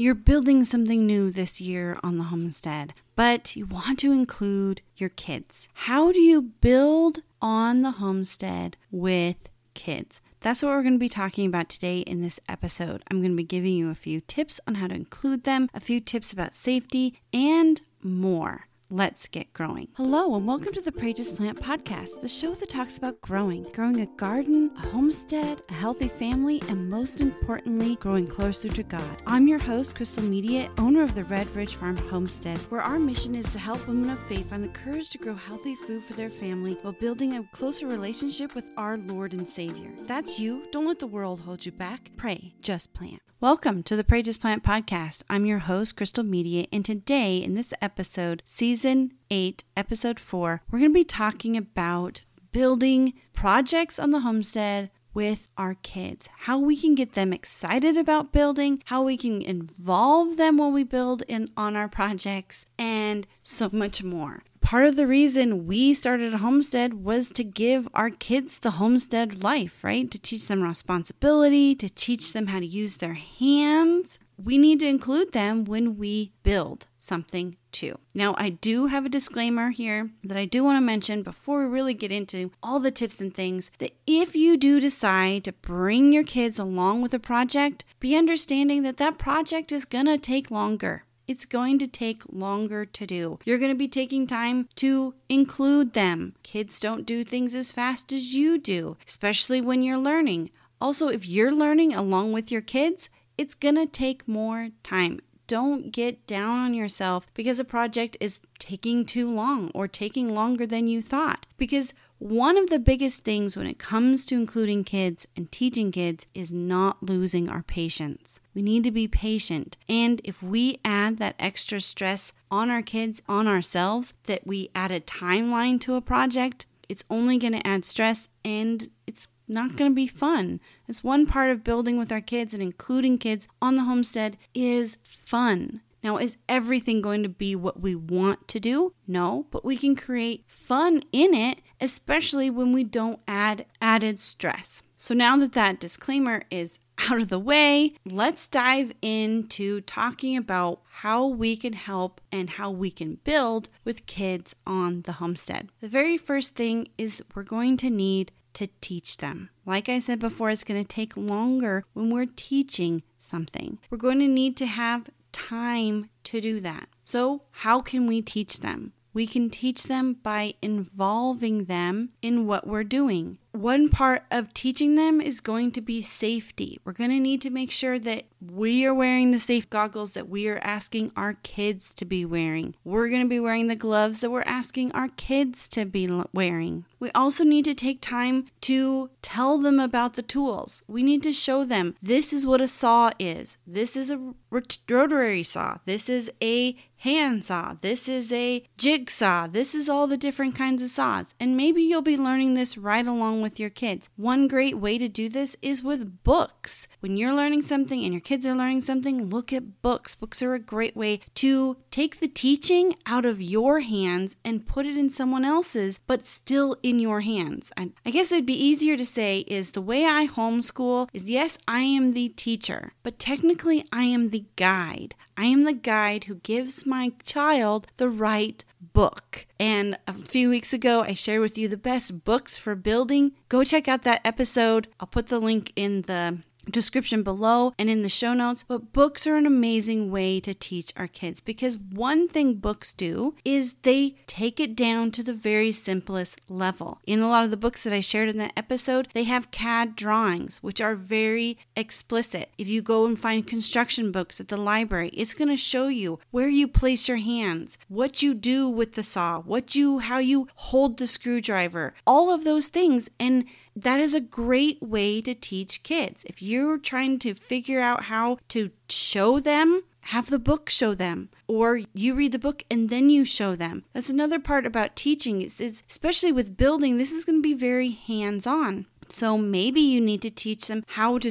you're building something new this year on the homestead, but you want to include your kids. How do you build on the homestead with kids? That's what we're going to be talking about today in this episode. I'm going to be giving you a few tips on how to include them, a few tips about safety, and more. Let's get growing. Hello, and welcome to the Pray Just Plant podcast, the show that talks about growing, growing a garden, a homestead, a healthy family, and most importantly, growing closer to God. I'm your host, Crystal Media, owner of the Red Ridge Farm Homestead, where our mission is to help women of faith find the courage to grow healthy food for their family while building a closer relationship with our Lord and Savior. That's you. Don't let the world hold you back. Pray, just plant. Welcome to the Pray Just Plant podcast. I'm your host, Crystal Media, and today in this episode, season 8, episode 4, we're going to be talking about building projects on the homestead with our kids, how we can get them excited about building, how we can involve them while we build in on our projects, and so much more part of the reason we started a homestead was to give our kids the homestead life, right? To teach them responsibility, to teach them how to use their hands. We need to include them when we build something too. Now, I do have a disclaimer here that I do want to mention before we really get into all the tips and things that if you do decide to bring your kids along with a project, be understanding that that project is going to take longer it's going to take longer to do. You're going to be taking time to include them. Kids don't do things as fast as you do, especially when you're learning. Also, if you're learning along with your kids, it's going to take more time. Don't get down on yourself because a project is taking too long or taking longer than you thought. Because one of the biggest things when it comes to including kids and teaching kids is not losing our patience. We need to be patient. And if we add that extra stress on our kids, on ourselves, that we add a timeline to a project, it's only going to add stress and it's not going to be fun. It's one part of building with our kids and including kids on the homestead is fun. Now, is everything going to be what we want to do? No, but we can create fun in it, especially when we don't add added stress. So, now that that disclaimer is out of the way, let's dive into talking about how we can help and how we can build with kids on the homestead. The very first thing is we're going to need to teach them. Like I said before, it's going to take longer when we're teaching something. We're going to need to have time to do that. So, how can we teach them? We can teach them by involving them in what we're doing. One part of teaching them is going to be safety. We're going to need to make sure that we are wearing the safe goggles that we are asking our kids to be wearing. We're going to be wearing the gloves that we're asking our kids to be wearing. We also need to take time to tell them about the tools. We need to show them this is what a saw is. This is a rotary saw. This is a hand saw. This is a jigsaw. This is all the different kinds of saws. And maybe you'll be learning this right along with your kids. One great way to do this is with books. When you're learning something and your kids are learning something, look at books. Books are a great way to take the teaching out of your hands and put it in someone else's, but still in your hands. I, I guess it'd be easier to say is the way I homeschool is yes, I am the teacher, but technically I am the guide. I am the guide who gives my child the right book. And a few weeks ago, I shared with you the best books for building. Go check out that episode. I'll put the link in the description below and in the show notes. But books are an amazing way to teach our kids because one thing books do is they take it down to the very simplest level. In a lot of the books that I shared in that episode, they have CAD drawings, which are very explicit. If you go and find construction books at the library, it's going to show you where you place your hands, what you do with the saw, what you how you hold the screwdriver, all of those things and that is a great way to teach kids. If you're trying to figure out how to show them, have the book show them or you read the book and then you show them that's another part about teaching is, is especially with building this is going to be very hands on so maybe you need to teach them how to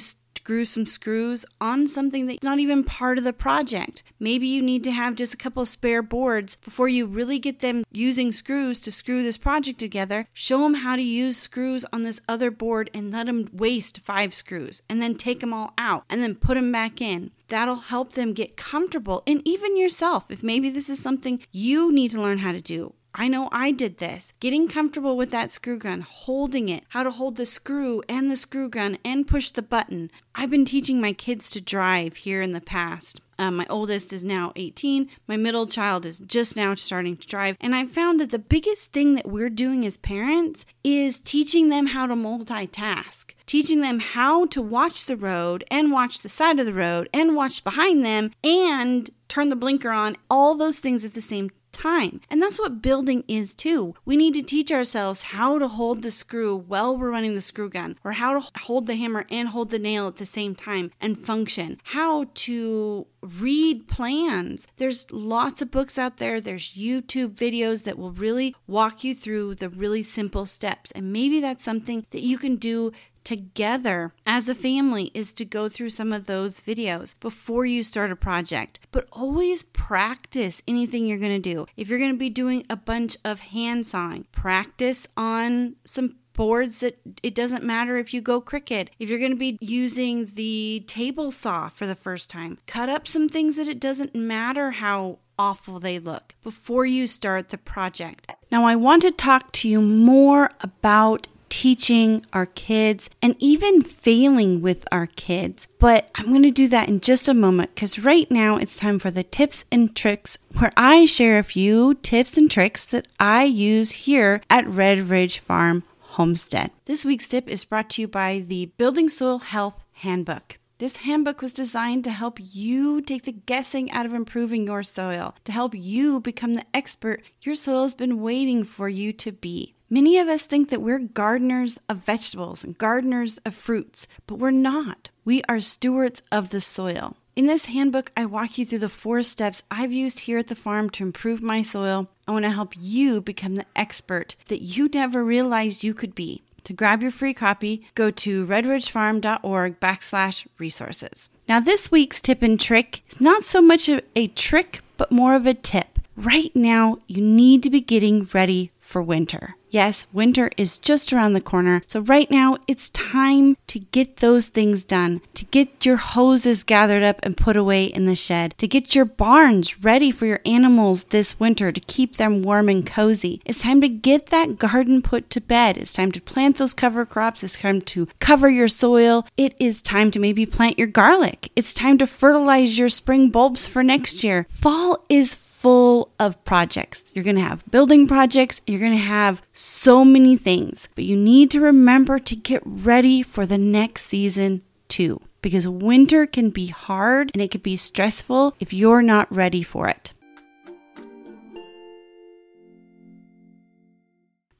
screw some screws on something that's not even part of the project. Maybe you need to have just a couple spare boards before you really get them using screws to screw this project together. Show them how to use screws on this other board and let them waste five screws and then take them all out and then put them back in that'll help them get comfortable and even yourself if maybe this is something you need to learn how to do I know I did this. Getting comfortable with that screw gun, holding it, how to hold the screw and the screw gun and push the button. I've been teaching my kids to drive here in the past. Um, my oldest is now 18. My middle child is just now starting to drive. And I found that the biggest thing that we're doing as parents is teaching them how to multitask teaching them how to watch the road and watch the side of the road and watch behind them and turn the blinker on, all those things at the same time. And that's what building is too. We need to teach ourselves how to hold the screw while we're running the screw gun, or how to hold the hammer and hold the nail at the same time and function, how to read plans. There's lots of books out there, there's YouTube videos that will really walk you through the really simple steps. And maybe that's something that you can do together as a family is to go through some of those videos before you start a project. But always practice anything you're going to do. If you're going to be doing a bunch of hand sawing, practice on some boards that it doesn't matter if you go cricket. If you're going to be using the table saw for the first time, cut up some things that it doesn't matter how awful they look before you start the project. Now, I want to talk to you more about teaching our kids and even failing with our kids. But I'm going to do that in just a moment because right now it's time for the tips and tricks where I share a few tips and tricks that I use here at Red Ridge Farm Homestead. This week's tip is brought to you by the Building Soil Health Handbook. This handbook was designed to help you take the guessing out of improving your soil, to help you become the expert your soil has been waiting for you to be. Many of us think that we're gardeners of vegetables and gardeners of fruits, but we're not. We are stewards of the soil. In this handbook, I walk you through the four steps I've used here at the farm to improve my soil. I want to help you become the expert that you never realized you could be. To grab your free copy, go to redridgefarm.org backslash resources. Now, this week's tip and trick is not so much a trick, but more of a tip. Right now, you need to be getting ready for winter. Yes, winter is just around the corner. So, right now, it's time to get those things done, to get your hoses gathered up and put away in the shed, to get your barns ready for your animals this winter to keep them warm and cozy. It's time to get that garden put to bed. It's time to plant those cover crops. It's time to cover your soil. It is time to maybe plant your garlic. It's time to fertilize your spring bulbs for next year. Fall is full of projects. You're going to have building projects, you're going to have so many things, but you need to remember to get ready for the next season too. Because winter can be hard and it can be stressful if you're not ready for it.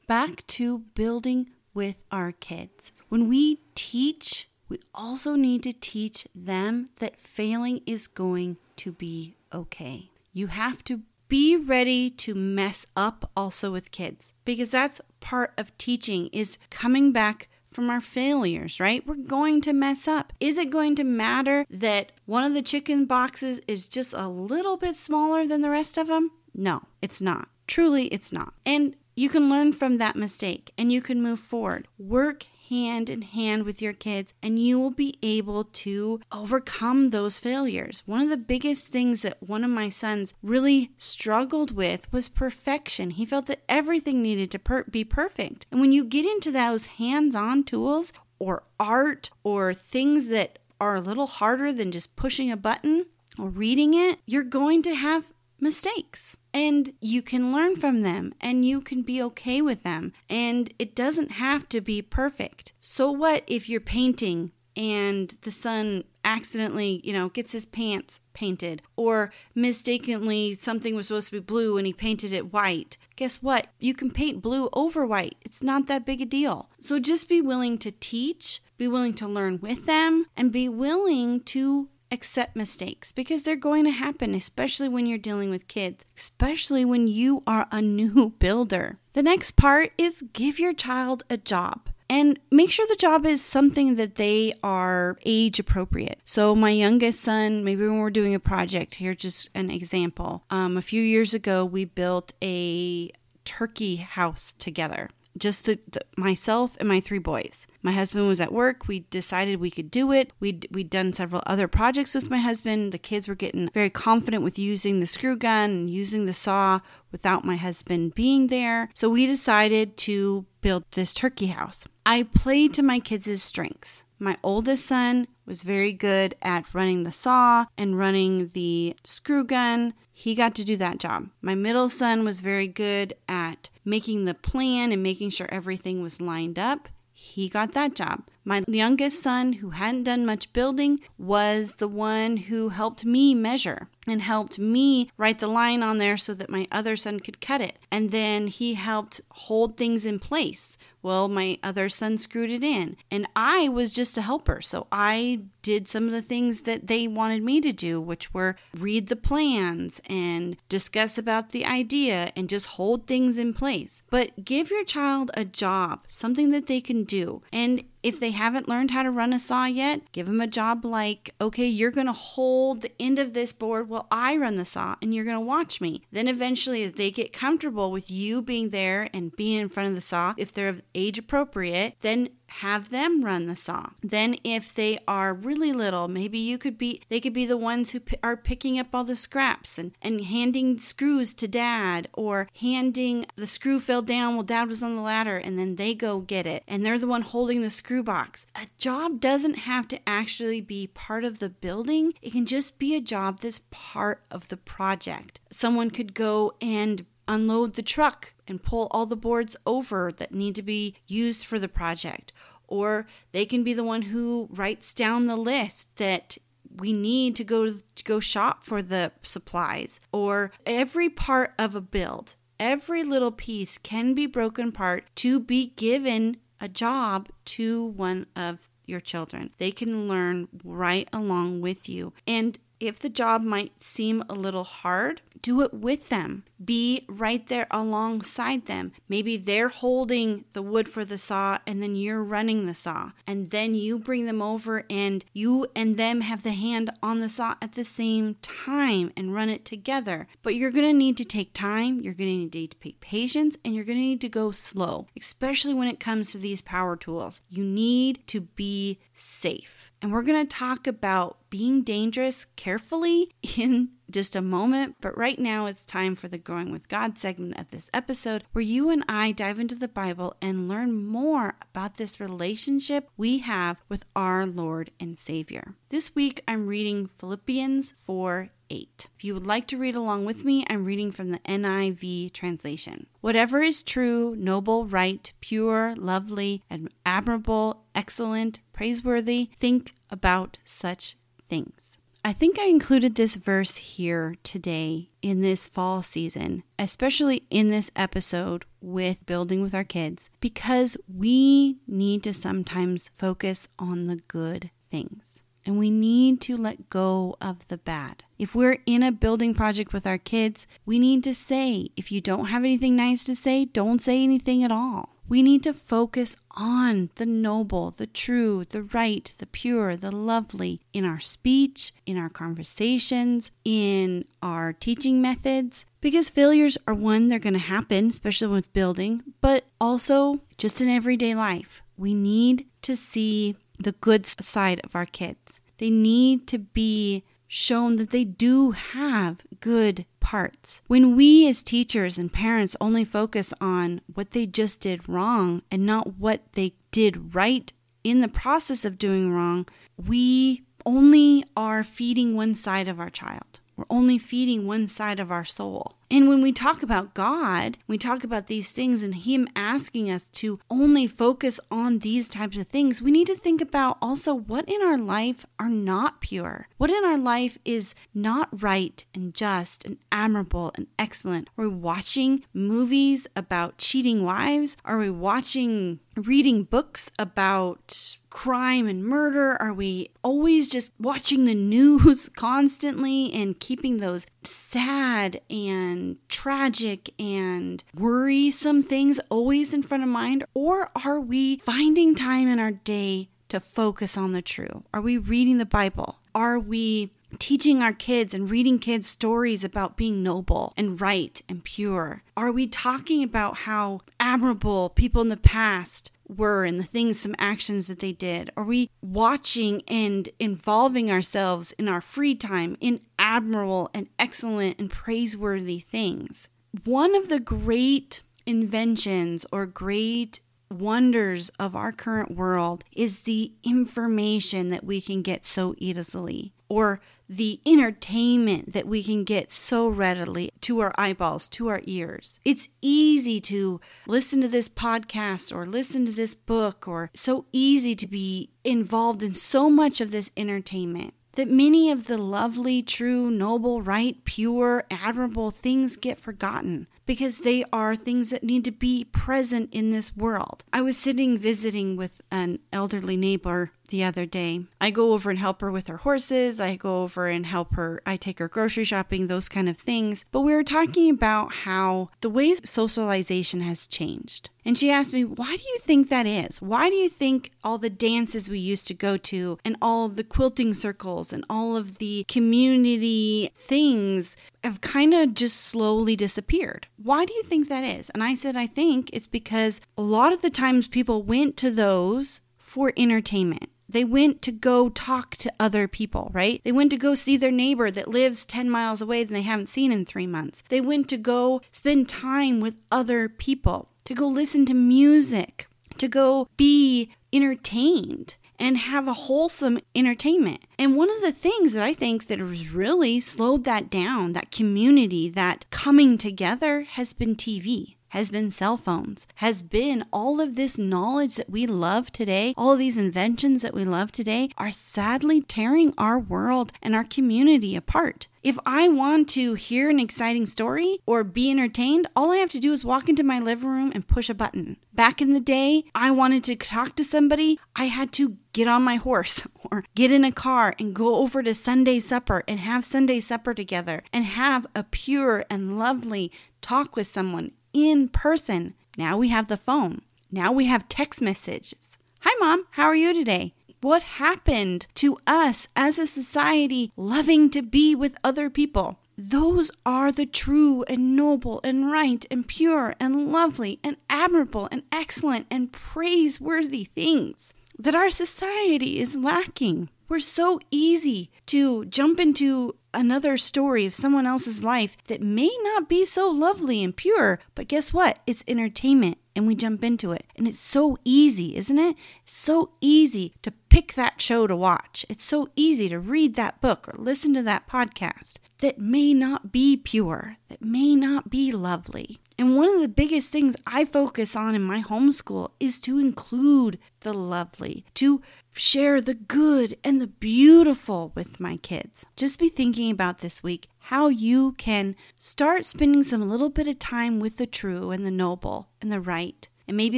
Back to building with our kids. When we teach, we also need to teach them that failing is going to be okay. You have to be ready to mess up also with kids because that's part of teaching is coming back from our failures, right? We're going to mess up. Is it going to matter that one of the chicken boxes is just a little bit smaller than the rest of them? No, it's not. Truly, it's not. And you can learn from that mistake and you can move forward. Work hand in hand with your kids and you will be able to overcome those failures. One of the biggest things that one of my sons really struggled with was perfection. He felt that everything needed to per- be perfect. And when you get into those hands on tools or art or things that are a little harder than just pushing a button or reading it, you're going to have mistakes and you can learn from them and you can be okay with them and it doesn't have to be perfect. So what if you're painting and the son accidentally, you know, gets his pants painted or mistakenly something was supposed to be blue and he painted it white. Guess what? You can paint blue over white. It's not that big a deal. So just be willing to teach, be willing to learn with them and be willing to accept mistakes because they're going to happen, especially when you're dealing with kids, especially when you are a new builder. The next part is give your child a job. and make sure the job is something that they are age appropriate. So, my youngest son, maybe when we're doing a project, here's just an example. Um, a few years ago, we built a turkey house together just the, the, myself and my three boys. My husband was at work. We decided we could do it. We'd, we'd done several other projects with my husband. The kids were getting very confident with using the screw gun and using the saw without my husband being there. So we decided to build this turkey house. I played to my kids' strengths. My oldest son was very good at running the saw and running the screw gun. He got to do that job. My middle son was very good at making the plan and making sure everything was lined up. He got that job. My youngest son, who hadn't done much building, was the one who helped me measure and helped me write the line on there so that my other son could cut it. And then he helped hold things in place. Well, my other son screwed it in, and I was just a helper. So I did some of the things that they wanted me to do, which were read the plans and discuss about the idea and just hold things in place. But give your child a job, something that they can do. And if they haven't learned how to run a saw yet, give them a job like, okay, you're going to hold the end of this board while I run the saw and you're going to watch me. Then eventually, as they get comfortable with you being there and being in front of the saw, if they're age appropriate, then have them run the saw. Then if they are really little, maybe you could be they could be the ones who p- are picking up all the scraps and and handing screws to dad or handing the screw fell down while dad was on the ladder and then they go get it and they're the one holding the screw box. A job doesn't have to actually be part of the building. It can just be a job that's part of the project. Someone could go and unload the truck and pull all the boards over that need to be used for the project. Or they can be the one who writes down the list that we need to go to go shop for the supplies. Or every part of a build every little piece can be broken apart to be given a job to one of your children. They can learn right along with you. And if the job might seem a little hard, do it with them. Be right there alongside them. Maybe they're holding the wood for the saw and then you're running the saw. And then you bring them over and you and them have the hand on the saw at the same time and run it together. But you're going to need to take time, you're going to need to take patience, and you're going to need to go slow, especially when it comes to these power tools. You need to be safe. And we're going to talk about being dangerous carefully in just a moment. But right now, it's time for the Growing with God segment of this episode, where you and I dive into the Bible and learn more about this relationship we have with our Lord and Savior. This week, I'm reading Philippians 4 8. If you would like to read along with me, I'm reading from the NIV translation. Whatever is true, noble, right, pure, lovely, admirable, excellent, praiseworthy, think about such things. I think I included this verse here today in this fall season, especially in this episode with building with our kids, because we need to sometimes focus on the good things and we need to let go of the bad. If we're in a building project with our kids, we need to say, if you don't have anything nice to say, don't say anything at all. We need to focus on the noble, the true, the right, the pure, the lovely in our speech, in our conversations, in our teaching methods, because failures are one, they're going to happen, especially with building, but also just in everyday life. We need to see the good side of our kids. They need to be shown that they do have good parts. When we as teachers and parents only focus on what they just did wrong and not what they did right in the process of doing wrong, we only are feeding one side of our child. We're only feeding one side of our soul. And when we talk about God, we talk about these things and Him asking us to only focus on these types of things, we need to think about also what in our life are not pure. What in our life is not right and just and admirable and excellent. Are we watching movies about cheating wives? Are we watching, reading books about crime and murder? Are we always just watching the news constantly and keeping those sad and and tragic and worrisome things always in front of mind? Or are we finding time in our day to focus on the true? Are we reading the Bible? Are we teaching our kids and reading kids stories about being noble and right and pure? Are we talking about how admirable people in the past were and the things, some actions that they did? Are we watching and involving ourselves in our free time in admirable and excellent and praiseworthy things? One of the great inventions or great wonders of our current world is the information that we can get so easily or the entertainment that we can get so readily to our eyeballs, to our ears. It's easy to listen to this podcast or listen to this book, or so easy to be involved in so much of this entertainment that many of the lovely, true, noble, right, pure, admirable things get forgotten because they are things that need to be present in this world. I was sitting visiting with an elderly neighbor the other day. I go over and help her with her horses. I go over and help her. I take her grocery shopping, those kind of things. But we were talking about how the way socialization has changed. And she asked me, Why do you think that is? Why do you think all the dances we used to go to and all the quilting circles and all of the community things have kind of just slowly disappeared. Why do you think that is? And I said, I think it's because a lot of the times people went to those for entertainment. They went to go talk to other people, right? They went to go see their neighbor that lives 10 miles away that they haven't seen in three months. They went to go spend time with other people, to go listen to music, to go be entertained and have a wholesome entertainment. And one of the things that I think that has really slowed that down, that community, that coming together has been TV has been cell phones, has been all of this knowledge that we love today, all of these inventions that we love today are sadly tearing our world and our community apart. If I want to hear an exciting story or be entertained, all I have to do is walk into my living room and push a button. Back in the day, I wanted to talk to somebody, I had to get on my horse or get in a car and go over to Sunday supper and have Sunday supper together and have a pure and lovely talk with someone in person. Now we have the phone. Now we have text messages. Hi, mom. How are you today? What happened to us as a society loving to be with other people? Those are the true and noble and right and pure and lovely and admirable and excellent and praiseworthy things that our society is lacking. We're so easy to jump into another story of someone else's life that may not be so lovely and pure, but guess what? It's entertainment and we jump into it. And it's so easy, isn't it? so easy to pick that show to watch. It's so easy to read that book or listen to that podcast that may not be pure, that may not be lovely. And one of the biggest things I focus on in my homeschool is to include the lovely, to share the good and the beautiful with my kids. Just be thinking about this week how you can start spending some little bit of time with the true and the noble and the right. And maybe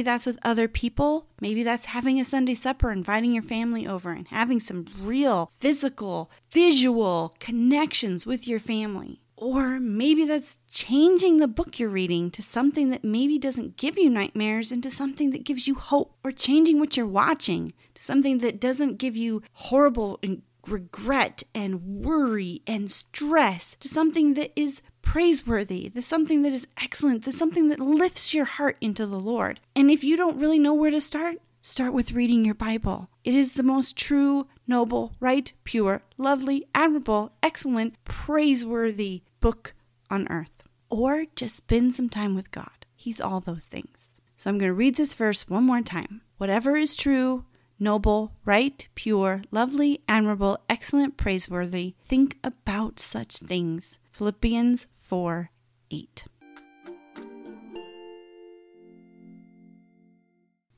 that's with other people. Maybe that's having a Sunday supper, inviting your family over, and having some real physical, visual connections with your family. Or maybe that's changing the book you're reading to something that maybe doesn't give you nightmares into something that gives you hope. Or changing what you're watching to something that doesn't give you horrible and regret and worry and stress to something that is praiseworthy, the something that is excellent, the something that lifts your heart into the Lord. And if you don't really know where to start, start with reading your Bible. It is the most true, noble, right, pure, lovely, admirable, excellent, praiseworthy book on earth. Or just spend some time with God. He's all those things. So I'm going to read this verse one more time. Whatever is true, noble, right, pure, lovely, admirable, excellent, praiseworthy, think about such things. Philippians 4 8.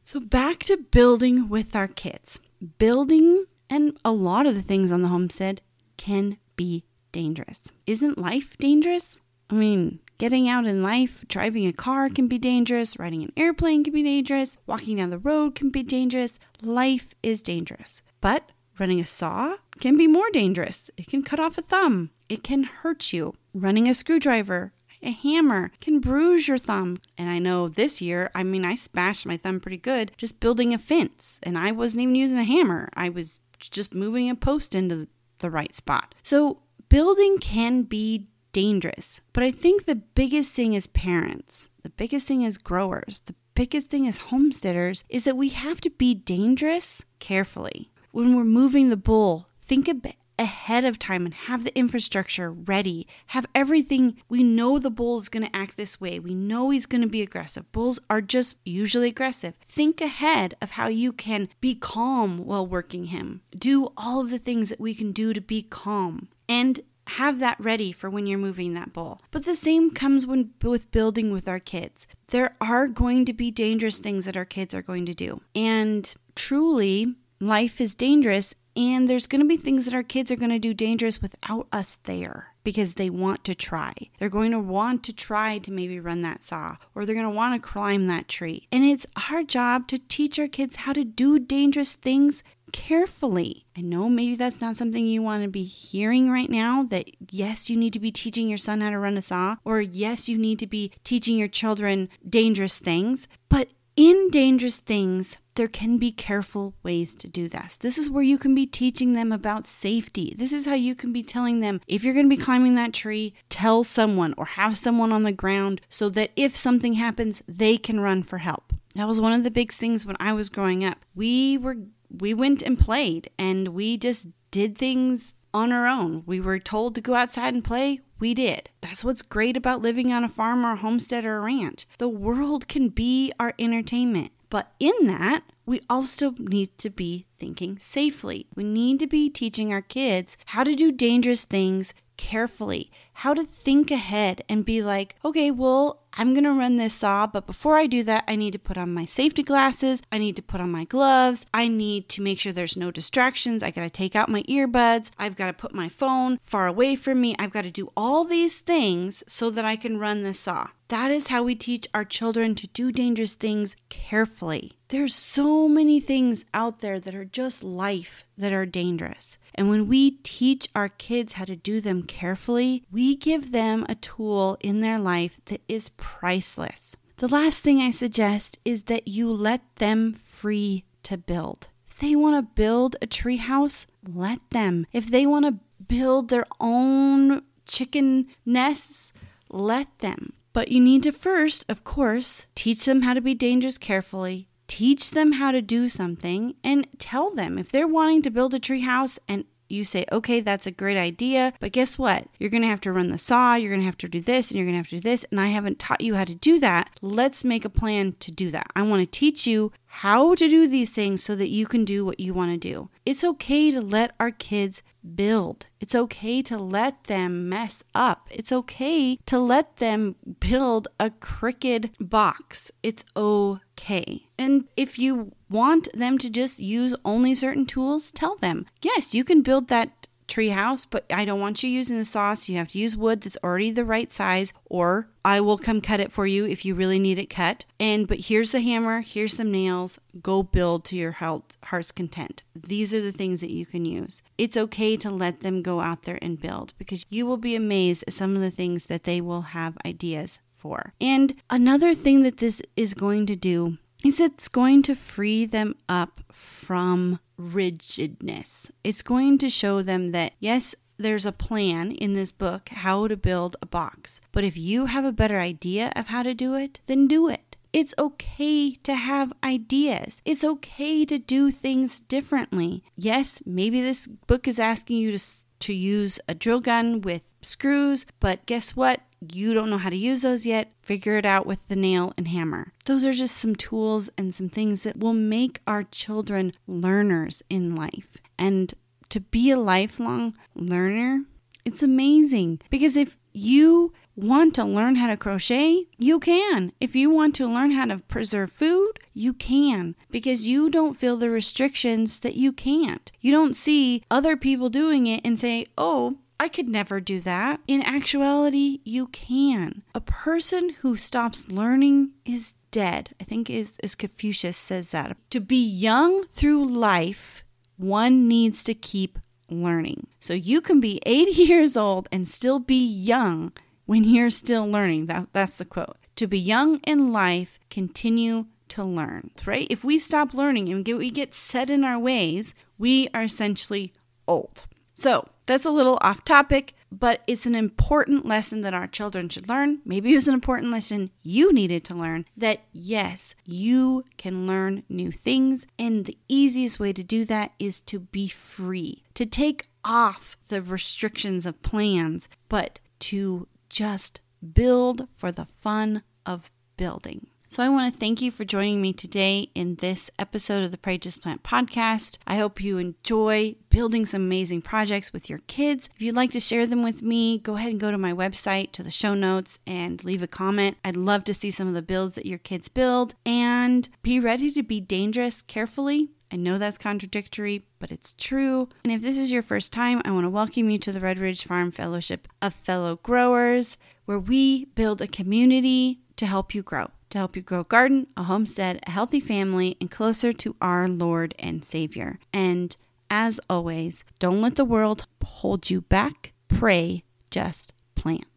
So, back to building with our kids. Building and a lot of the things on the homestead can be dangerous. Isn't life dangerous? I mean, getting out in life, driving a car can be dangerous, riding an airplane can be dangerous, walking down the road can be dangerous. Life is dangerous. But running a saw can be more dangerous. It can cut off a thumb, it can hurt you. Running a screwdriver, A hammer can bruise your thumb. And I know this year, I mean, I smashed my thumb pretty good just building a fence, and I wasn't even using a hammer. I was just moving a post into the right spot. So, building can be dangerous, but I think the biggest thing as parents, the biggest thing as growers, the biggest thing as homesteaders is that we have to be dangerous carefully. When we're moving the bull, think a bit ahead of time and have the infrastructure ready. Have everything. We know the bull is going to act this way. We know he's going to be aggressive. Bulls are just usually aggressive. Think ahead of how you can be calm while working him. Do all of the things that we can do to be calm. And have that ready for when you're moving that bowl. But the same comes when with building with our kids. There are going to be dangerous things that our kids are going to do. And truly, life is dangerous and there's going to be things that our kids are going to do dangerous without us there because they want to try. They're going to want to try to maybe run that saw or they're going to want to climb that tree. And it's our job to teach our kids how to do dangerous things carefully. I know maybe that's not something you want to be hearing right now that yes, you need to be teaching your son how to run a saw or yes, you need to be teaching your children dangerous things, but in dangerous things, there can be careful ways to do this. This is where you can be teaching them about safety. This is how you can be telling them if you're going to be climbing that tree, tell someone or have someone on the ground so that if something happens, they can run for help. That was one of the big things when I was growing up. We were we went and played and we just did things on our own. We were told to go outside and play. We did. That's what's great about living on a farm or a homestead or a ranch. The world can be our entertainment. But in that, we also need to be thinking safely. We need to be teaching our kids how to do dangerous things carefully, how to think ahead and be like, okay, well, I'm going to run this saw, but before I do that, I need to put on my safety glasses. I need to put on my gloves. I need to make sure there's no distractions. I got to take out my earbuds. I've got to put my phone far away from me. I've got to do all these things so that I can run this saw. That is how we teach our children to do dangerous things carefully. There's so many things out there that are just life that are dangerous. And when we teach our kids how to do them carefully, we give them a tool in their life that is priceless. The last thing I suggest is that you let them free to build. If they want to build a treehouse, let them. If they want to build their own chicken nests, let them. But you need to first, of course, teach them how to be dangerous carefully, teach them how to do something and tell them if they're wanting to build a tree house and you say, okay, that's a great idea, but guess what? You're going to have to run the saw, you're going to have to do this, and you're going to have to do this, and I haven't taught you how to do that. Let's make a plan to do that. I want to teach you how to do these things so that you can do what you want to do. It's okay to let our kids build. It's okay to let them mess up. It's okay to let them build a crooked box. It's okay. And if you want them to just use only certain tools, tell them, yes, you can build that treehouse, but I don't want you using the sauce. You have to use wood that's already the right size, or I will come cut it for you if you really need it cut. And but here's the hammer, here's some nails. Go build to your heart's content. These are the things that you can use. It's okay to let them go out there and build because you will be amazed at some of the things that they will have ideas for. And another thing that this is going to do is it's going to free them up from rigidness. It's going to show them that, yes, there's a plan in this book how to build a box. But if you have a better idea of how to do it, then do it. It's okay to have ideas. It's okay to do things differently. Yes, maybe this book is asking you to, to use a drill gun with screws, but guess what? you don't know how to use those yet, figure it out with the nail and hammer. Those are just some tools and some things that will make our children learners in life. And to be a lifelong learner, it's amazing because if you want to learn how to crochet, you can. If you want to learn how to preserve food, you can because you don't feel the restrictions that you can't. You don't see other people doing it and say, oh, I could never do that. In actuality, you can. A person who stops learning is dead. I think is as Confucius says that. To be young through life, one needs to keep learning. So you can be 80 years old and still be young when you're still learning. That, that's the quote. To be young in life, continue to learn, right? If we stop learning and we get set in our ways, we are essentially old. So that's a little off topic, but it's an important lesson that our children should learn. Maybe it was an important lesson you needed to learn that yes, you can learn new things. And the easiest way to do that is to be free, to take off the restrictions of plans, but to just build for the fun of building. So I want to thank you for joining me today in this episode of the Pray Just Plant podcast. I hope you enjoy building some amazing projects with your kids. If you'd like to share them with me, go ahead and go to my website to the show notes and leave a comment. I'd love to see some of the builds that your kids build and be ready to be dangerous carefully I know that's contradictory, but it's true. And if this is your first time, I want to welcome you to the Red Ridge Farm Fellowship of Fellow Growers, where we build a community to help you grow to help you grow a garden, a homestead, a healthy family, and closer to our Lord and Savior. And as always, don't let the world hold you back. Pray, just plant.